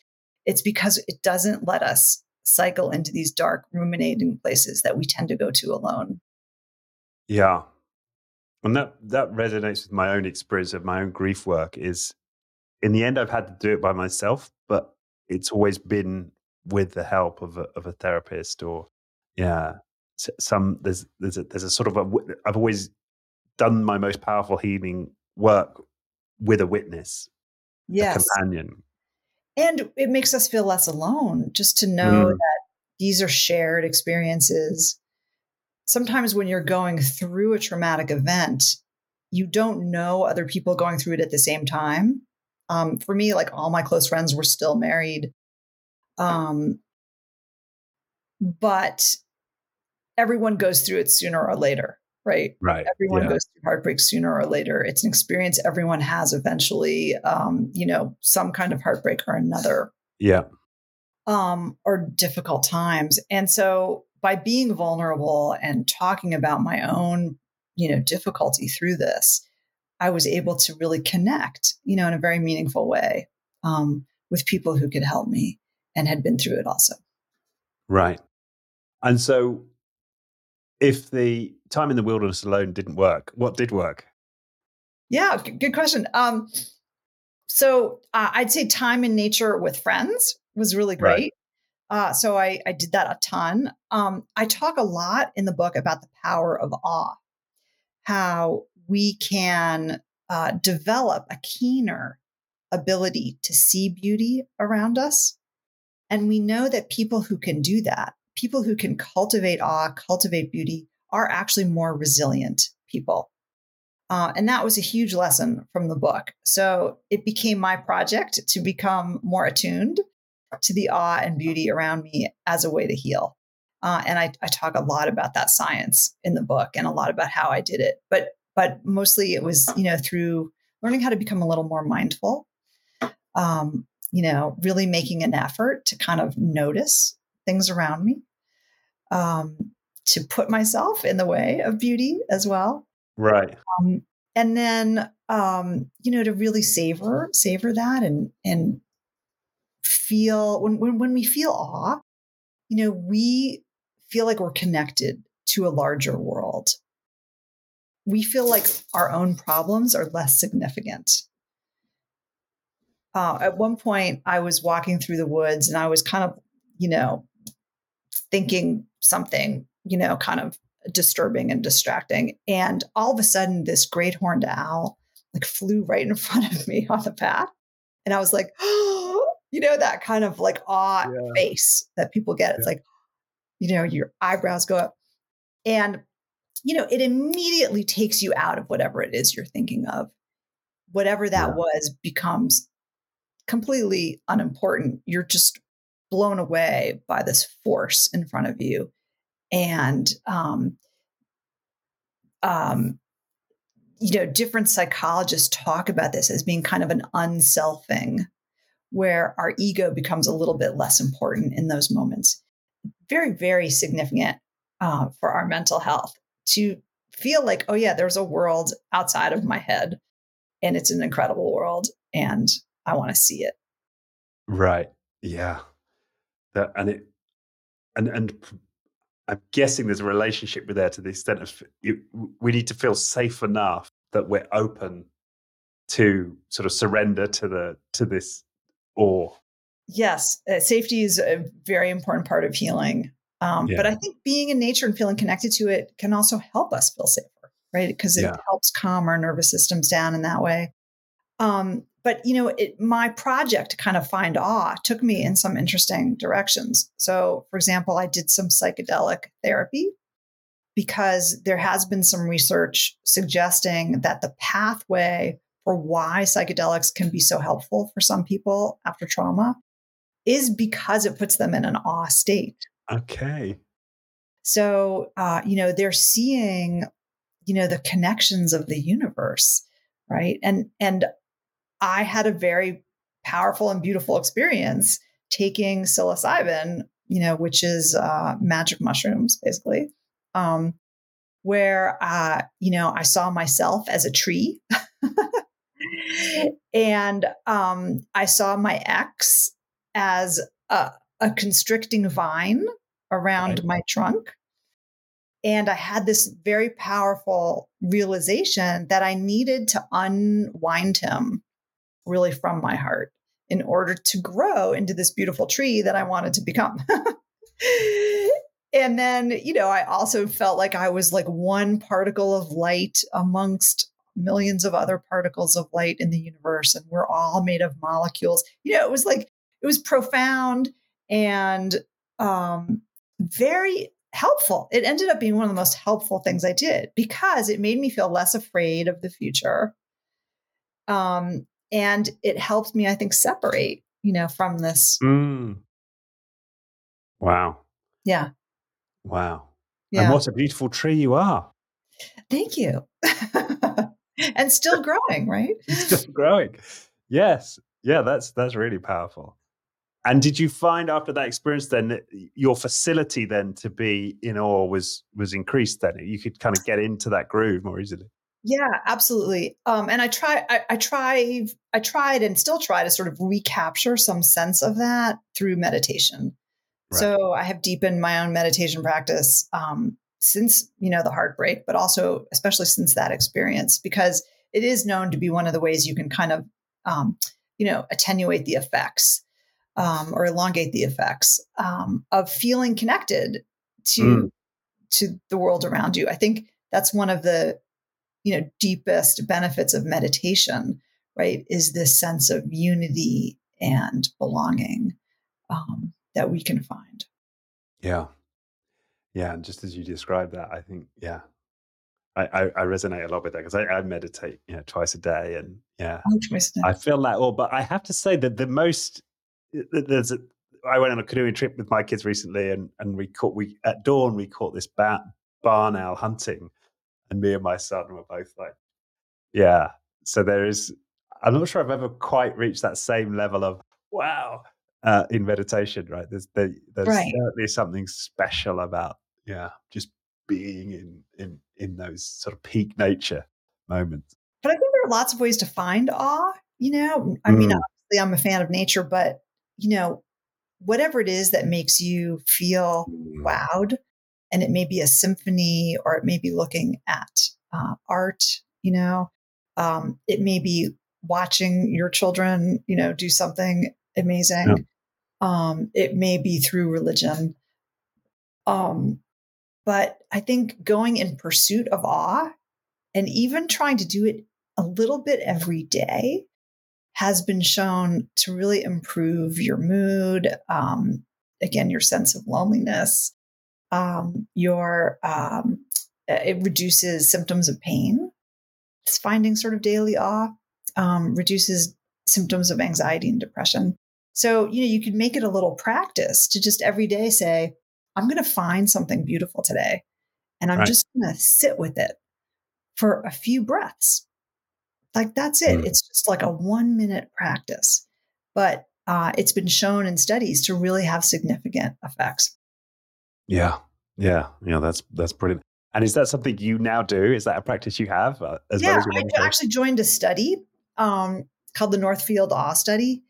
it's because it doesn't let us cycle into these dark, ruminating places that we tend to go to alone. Yeah. And that that resonates with my own experience of my own grief work is in the end I've had to do it by myself, but it's always been with the help of a, of a therapist or yeah some there's there's a, there's a sort of a I've always done my most powerful healing work with a witness, yes. a companion. And it makes us feel less alone just to know mm. that these are shared experiences. Sometimes when you're going through a traumatic event, you don't know other people going through it at the same time. Um, for me, like all my close friends were still married. Um, but everyone goes through it sooner or later right? Right. Everyone yeah. goes through heartbreak sooner or later. It's an experience everyone has eventually, um, you know, some kind of heartbreak or another. Yeah. Um, or difficult times. And so by being vulnerable and talking about my own, you know, difficulty through this, I was able to really connect, you know, in a very meaningful way um, with people who could help me and had been through it also. Right. And so if the time in the wilderness alone didn't work, what did work? Yeah, good question. Um, so uh, I'd say time in nature with friends was really great. Right. Uh, so I, I did that a ton. Um, I talk a lot in the book about the power of awe, how we can uh, develop a keener ability to see beauty around us. And we know that people who can do that people who can cultivate awe, cultivate beauty, are actually more resilient people. Uh, and that was a huge lesson from the book. So it became my project to become more attuned to the awe and beauty around me as a way to heal. Uh, and I, I, talk a lot about that science in the book and a lot about how I did it. But but mostly it was you know through learning how to become a little more mindful. Um, you know, really making an effort to kind of notice things around me, um, to put myself in the way of beauty as well. Right. Um, and then, um, you know, to really savor, savor that and, and feel when, when, when we feel awe, you know, we feel like we're connected to a larger world. We feel like our own problems are less significant. Uh, at one point, I was walking through the woods and I was kind of, you know, thinking something, you know, kind of disturbing and distracting. And all of a sudden, this great horned owl like flew right in front of me on the path. And I was like, oh, you know, that kind of like awe yeah. face that people get. It's yeah. like, you know, your eyebrows go up. And, you know, it immediately takes you out of whatever it is you're thinking of. Whatever that yeah. was becomes completely unimportant. You're just blown away by this force in front of you and um, um, you know different psychologists talk about this as being kind of an unselfing where our ego becomes a little bit less important in those moments. Very very significant uh, for our mental health to feel like oh yeah there's a world outside of my head and it's an incredible world and i want to see it. Right. Yeah. That and it and and I'm guessing there's a relationship with there to the extent of you, we need to feel safe enough that we're open to sort of surrender to the to this awe. Yes, uh, safety is a very important part of healing. Um, yeah. But I think being in nature and feeling connected to it can also help us feel safer, right? Because it yeah. helps calm our nervous systems down in that way. Um, but you know it, my project to kind of find awe took me in some interesting directions. So for example i did some psychedelic therapy because there has been some research suggesting that the pathway for why psychedelics can be so helpful for some people after trauma is because it puts them in an awe state. Okay. So uh, you know they're seeing you know the connections of the universe right? And and I had a very powerful and beautiful experience taking psilocybin, you know, which is uh, magic mushrooms, basically, um, where, uh, you know, I saw myself as a tree. and um, I saw my ex as a, a constricting vine around right. my trunk. And I had this very powerful realization that I needed to unwind him really from my heart in order to grow into this beautiful tree that I wanted to become. and then, you know, I also felt like I was like one particle of light amongst millions of other particles of light in the universe and we're all made of molecules. You know, it was like it was profound and um very helpful. It ended up being one of the most helpful things I did because it made me feel less afraid of the future. Um, and it helped me, I think, separate, you know, from this. Mm. Wow. Yeah. Wow. Yeah. And what a beautiful tree you are. Thank you. and still growing, right? still growing. Yes. Yeah, that's that's really powerful. And did you find after that experience then that your facility then to be in awe was was increased then? You could kind of get into that groove more easily. Yeah, absolutely. Um, and I try, I, I try, I tried and still try to sort of recapture some sense of that through meditation. Right. So I have deepened my own meditation practice um, since you know the heartbreak, but also especially since that experience because it is known to be one of the ways you can kind of um, you know attenuate the effects um, or elongate the effects um, of feeling connected to mm. to the world around you. I think that's one of the you know deepest benefits of meditation, right? Is this sense of unity and belonging um, that we can find. Yeah, yeah, and just as you described that, I think yeah, I, I, I, resonate a lot with that because I, I, meditate, you know, twice a day, and yeah, oh, I feel that all. But I have to say that the most there's a, I went on a canoeing trip with my kids recently, and and we caught we at dawn we caught this bat, barn owl hunting, and me and my son were both like, yeah. So there is. I'm not sure I've ever quite reached that same level of wow uh, in meditation. Right? There's there, there's right. certainly something special about yeah, just being in in in those sort of peak nature moments. But I think there are lots of ways to find awe. You know, I mean, mm. obviously, I'm a fan of nature, but you know, whatever it is that makes you feel mm. wowed, and it may be a symphony or it may be looking at uh, art, you know, um, it may be watching your children, you know, do something amazing. Yeah. Um, it may be through religion. Um, but I think going in pursuit of awe and even trying to do it a little bit every day has been shown to really improve your mood, um, again, your sense of loneliness, um, your um, it reduces symptoms of pain. It's finding sort of daily awe um, reduces symptoms of anxiety and depression. So you know you could make it a little practice to just every day say, "I'm going to find something beautiful today, and I'm right. just going to sit with it for a few breaths." Like that's it. Mm. It's just like a one minute practice. But uh, it's been shown in studies to really have significant effects. Yeah. Yeah. Yeah. That's, that's brilliant. And is that something you now do? Is that a practice you have? Uh, as yeah, well as I actually joined a study um, called the Northfield Awe Study,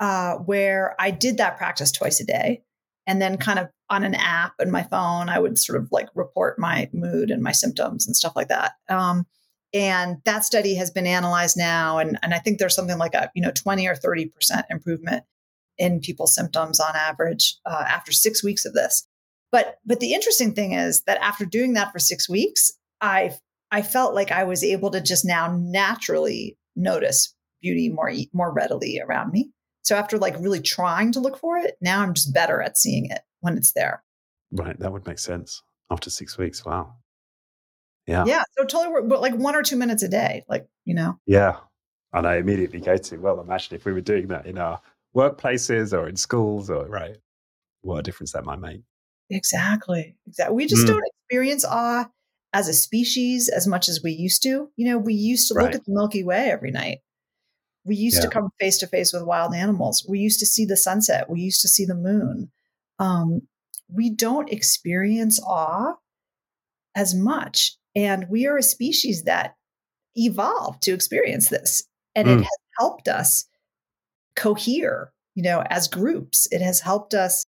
uh, where I did that practice twice a day. And then, kind of on an app and my phone, I would sort of like report my mood and my symptoms and stuff like that. Um, and that study has been analyzed now and, and i think there's something like a you know 20 or 30% improvement in people's symptoms on average uh, after six weeks of this but but the interesting thing is that after doing that for six weeks i i felt like i was able to just now naturally notice beauty more more readily around me so after like really trying to look for it now i'm just better at seeing it when it's there right that would make sense after six weeks wow yeah. Yeah. So totally, but like one or two minutes a day, like, you know? Yeah. And I immediately go to, well, imagine if we were doing that in our workplaces or in schools or, right, what a difference that might make. Exactly. Exactly. We just mm. don't experience awe as a species as much as we used to. You know, we used to right. look at the Milky Way every night. We used yeah. to come face to face with wild animals. We used to see the sunset. We used to see the moon. Um, we don't experience awe as much. And we are a species that evolved to experience this. And mm. it has helped us cohere, you know, as groups. It has helped us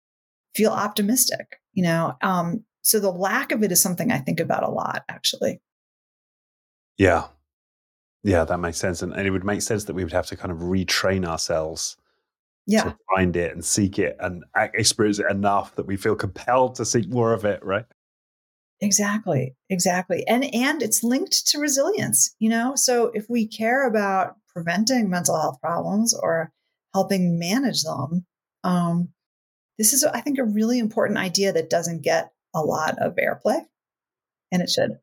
feel optimistic, you know. Um, so the lack of it is something I think about a lot, actually. Yeah. Yeah, that makes sense. And, and it would make sense that we would have to kind of retrain ourselves Yeah. to find it and seek it and experience it enough that we feel compelled to seek more of it, right? Exactly. Exactly. And and it's linked to resilience, you know? So if we care about preventing mental health problems or helping manage them, um, this is I think a really important idea that doesn't get a lot of airplay and it should.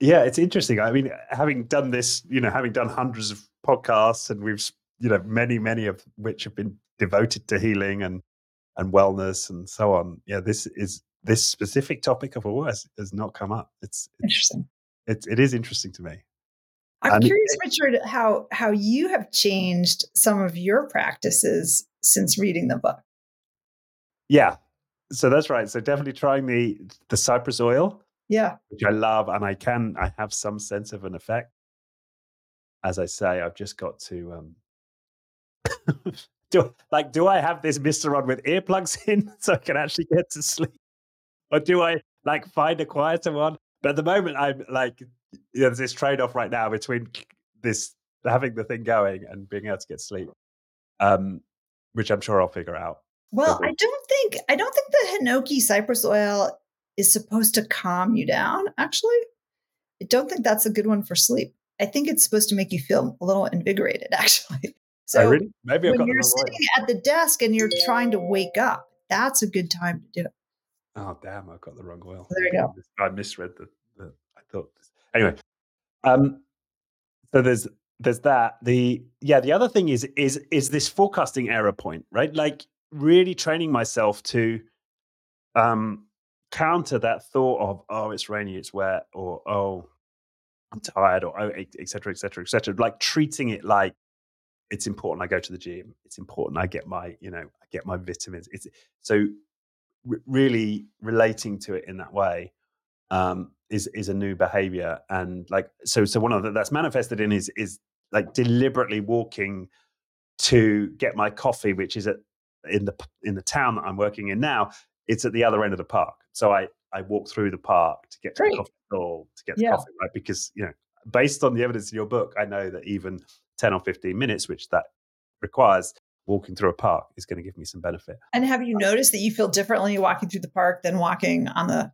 Yeah, it's interesting. I mean, having done this, you know, having done hundreds of podcasts and we've, you know, many, many of which have been devoted to healing and and wellness and so on. Yeah, this is this specific topic of all has, has not come up. It's, it's Interesting. It's it is interesting to me. I'm And it- curious, Richard, how how you have changed some of your practices since reading the book. Yeah, so that's right. So definitely trying the the cypress oil, Yeah. which I love, and I can I have some sense of an effect. As I say, I've just got to um do like do I have this Mister on with earplugs in so I can actually get to sleep, or do I like find a quieter one? But at the moment, I'm like, you know, there's this trade off right now between this having the thing going and being able to get sleep, um, which I'm sure I'll figure out. Well, I don't think I don't think the Hinoki cypress oil is supposed to calm you down. Actually, I don't think that's a good one for sleep. I think it's supposed to make you feel a little invigorated. Actually, so oh, really? Maybe I've when got you're sitting at the desk and you're trying to wake up, that's a good time to do it. Oh damn! I've got the wrong oil. There you go. I misread the. the I thought anyway. Um, so there's there's that. The yeah. The other thing is is is this forecasting error point, right? Like really training myself to um counter that thought of oh it's rainy, it's wet, or oh I'm tired, or oh et cetera, et cetera, et cetera. Like treating it like it's important I go to the gym. It's important I get my you know I get my vitamins. It's so re- really relating to it in that way um, is is a new behavior and like so so one of the that's manifested in is is like deliberately walking to get my coffee which is at in the in the town that I'm working in now it's at the other end of the park so I I walk through the park to get to the coffee stall to get the Yeah. coffee right because you know based on the evidence in your book I know that even 10 or 15 minutes which that requires walking through a park is going to give me some benefit And have you noticed that you feel differently walking through the park than walking on the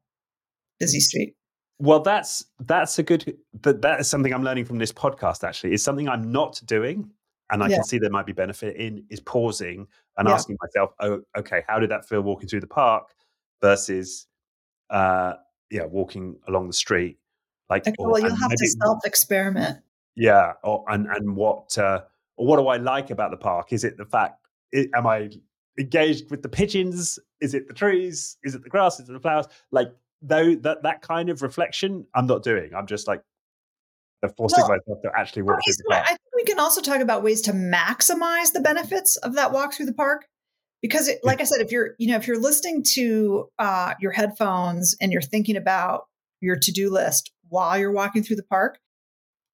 busy street? Well, that's that's a good that that is something I'm learning from this podcast. Actually, is something I'm not doing, and I Yeah. can see there might be benefit in is pausing and Yeah. asking myself, "Oh, okay, how did that feel walking through the park versus, uh, yeah, walking along the street?" Like, Okay, or, well, you'll have to self experiment. yeah, or and and what uh, or what do I like about the park? Is it the fact? i am I engaged with the pigeons? Is it the trees? Is it the grass? Is it the flowers? Like though that that kind of reflection, I'm not doing. I'm just like forcing Well, myself to actually walk through the I park. think we can also talk about ways to maximize the benefits of that walk through the park. Because, it, like I said, if you're, you know, if you're listening to uh, your headphones and you're thinking about your to-do list while you're walking through the park,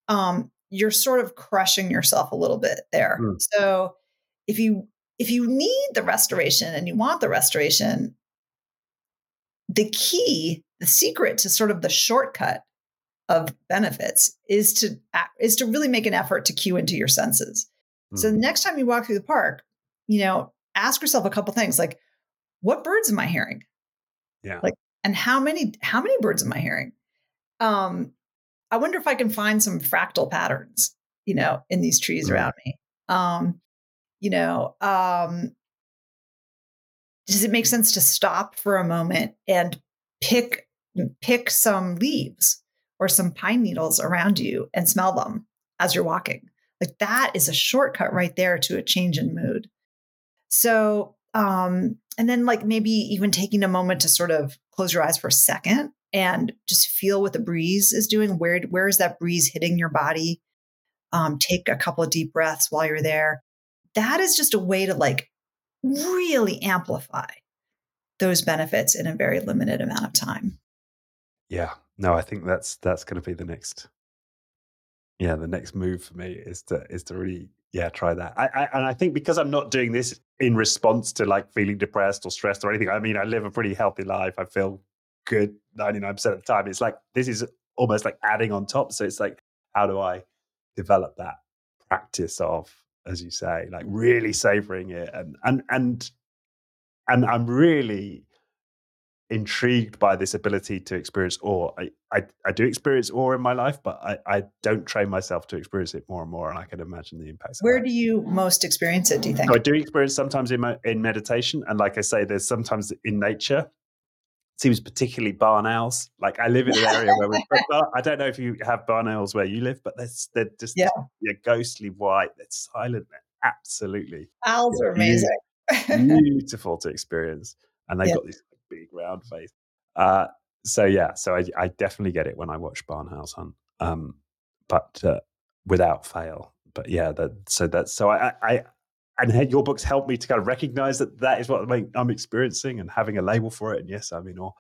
um, you're sort of crushing yourself a little bit there. Mm. So, if you if you need the restoration and you want the restoration, the key, the secret to sort of the shortcut of benefits is to is to really make an effort to cue into your senses. So Mm. the next time you walk through the park, you know, ask yourself a couple things like, what birds am I hearing? Yeah. Like, and how many how many birds am I hearing? Um, I wonder if I can find some fractal patterns, you know, in these trees Mm. around me. Um, you know, um, does it make sense to stop for a moment and pick pick some leaves or some pine needles around you and smell them as you're walking? Like that is a shortcut right there to a change in mood. So, um, and then like maybe even taking a moment to sort of close your eyes for a second and just feel what the breeze is doing. Where where is that breeze hitting your body? Um, take a couple of deep breaths while you're there. That is just a way to like really amplify those benefits in a very limited amount of time. Yeah. No, I think that's that's going to be the next. Yeah, the next move for me is to is to really yeah try that. I, I and I think because I'm not doing this in response to like feeling depressed or stressed or anything. I mean, I live a pretty healthy life. I feel good 99 percent of the time. It's like this is almost like adding on top. So it's like, how do I develop that practice of as you say, like really savoring it, and and and and I'm really intrigued by this ability to experience awe. I, I, I do experience awe in my life, but I, I don't train myself to experience it more and more. And I can imagine the impacts. Where do you most experience it? Do you think? So I do experience sometimes in my, in meditation, and like I say, there's sometimes in nature. It seems particularly barn owls. Like I live in an area where we. I don't know if you have barn owls where you live, but they're, they're just yeah. they're ghostly white. They're silent. They're absolutely. Owls are amazing. Beautiful to experience, and they've yeah. got these big round face. Uh, so yeah, so I, I, definitely get it when I watch barn owls Hunt, um, but uh, without fail. But yeah, that so that so I, I and your books help me to kind of recognize that that is what I'm experiencing and having a label for it. And yes, I'm in awe.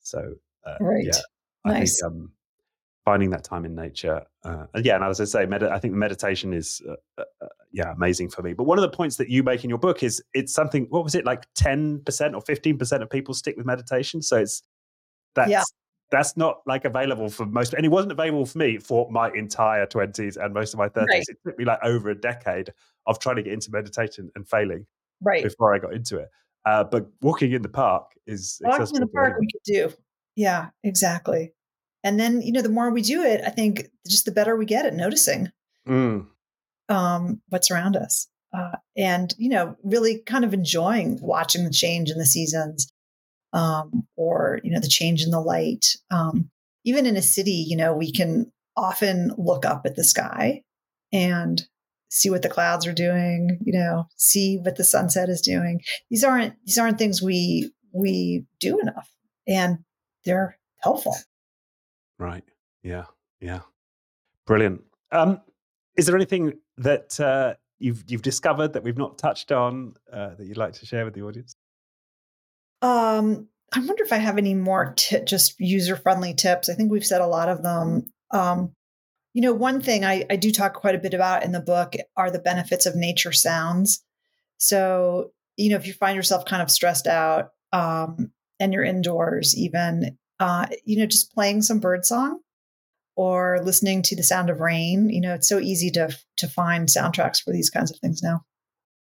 So uh, right. yeah, nice. I think um, finding that time in nature. Uh, and yeah, and as I say, med- I think meditation is uh, uh, uh, yeah amazing for me. But one of the points that you make in your book is it's something. What was it like? Ten percent or fifteen percent of people stick with meditation. So it's that's yeah. that's not like available for most. And it wasn't available for me for my entire twenties and most of my thirties. Right. It took me like over a decade of trying to get into meditation and failing right before I got into it. Uh, but walking in the park is walking in the park we could do. Yeah, exactly. And then, you know, the more we do it, I think just the better we get at noticing mm. um, what's around us. Uh, and, you know, really kind of enjoying watching the change in the seasons um, or, you know, the change in the light. Um, even in a city, you know, we can often look up at the sky and see what the clouds are doing, you know, see what the sunset is doing. These aren't these aren't things we we do enough and they're helpful. Right. Yeah. Yeah. Brilliant. Um, is there anything that uh, you've you've discovered that we've not touched on uh, that you'd like to share with the audience? Um, I wonder if I have any more t- just user friendly tips. I think we've said a lot of them. Um, you know, one thing I, I do talk quite a bit about in the book are the benefits of nature sounds. So, you know, if you find yourself kind of stressed out um, and you're indoors, even uh, you know, just playing some bird song or listening to the sound of rain. You know, it's so easy to to find soundtracks for these kinds of things now.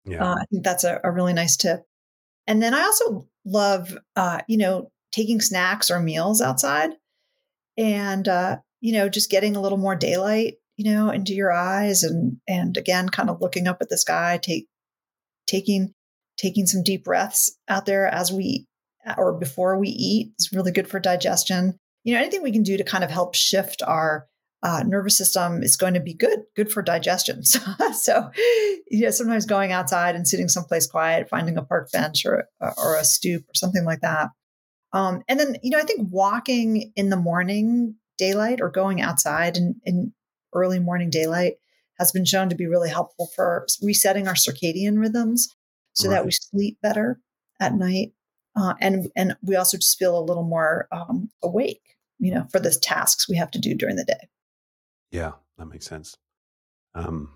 Yeah, uh, I think that's a, a, really nice tip. And then I also love, uh, you know, taking snacks or meals outside, and uh, you know, just getting a little more daylight, you know, into your eyes, and and again, kind of looking up at the sky, take taking taking some deep breaths out there as we or before we eat is really good for digestion. You know, anything we can do to kind of help shift our uh, nervous system is going to be good, good for digestion. So, so, you know, sometimes going outside and sitting someplace quiet, finding a park bench or or a stoop or something like that. Um, and then, you know, I think walking in the morning daylight or going outside in, in early morning daylight has been shown to be really helpful for resetting our circadian rhythms so right. that we sleep better at night uh, and and we also just feel a little more um, awake, you know, for the tasks we have to do during the day. Yeah, that makes sense. Um,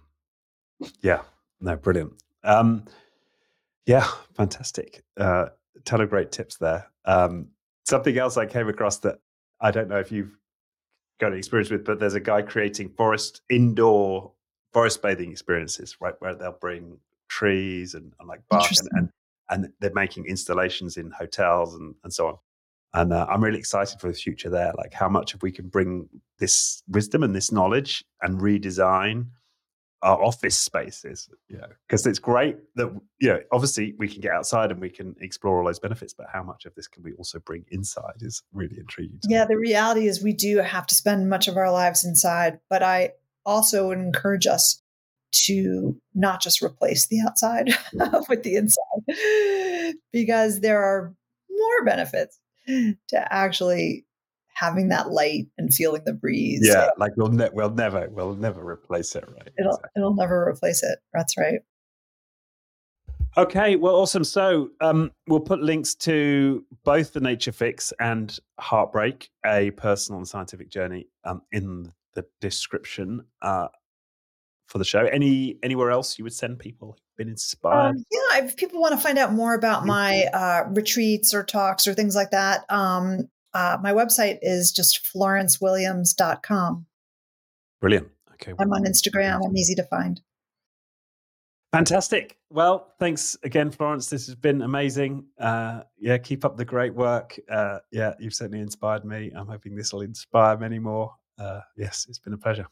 yeah, no, brilliant. Um, yeah, fantastic. Uh, ton of great tips there. Um, something else I came across that I don't know if you've got experience with, but there's a guy creating forest indoor forest bathing experiences, right, where they'll bring trees and, and like bark and, and, and they're making installations in hotels and, and so on. And uh, I'm really excited for the future there, like how much if we can bring this wisdom and this knowledge and redesign our office spaces, you know, because it's great that, you know, obviously we can get outside and we can explore all those benefits, but how much of this can we also bring inside is really intriguing. Yeah, the reality is we do have to spend much of our lives inside, but I also would encourage us to not just replace the outside with the inside because there are more benefits to actually having that light and feeling the breeze. Yeah, like we'll ne- we'll never we'll never replace it, right? It'll exactly. it'll never replace it. That's right. Okay, well, awesome. So um, we'll put links to both the Nature Fix and Heartbreak, a personal and scientific journey, um, in the description. Uh, for the show. Any anywhere else you would send people been inspired? Um, yeah, if people want to find out more about my uh, retreats or talks or things like that, um, uh, my website is just florencewilliams.com. Brilliant. Okay. I'm on Instagram. I'm easy to find. Fantastic. Well, thanks again, Florence. This has been amazing. Uh, yeah, keep up the great work. Uh, yeah, you've certainly inspired me. I'm hoping this will inspire many more. Uh, yes, it's been a pleasure.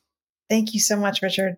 Thank you so much, Richard.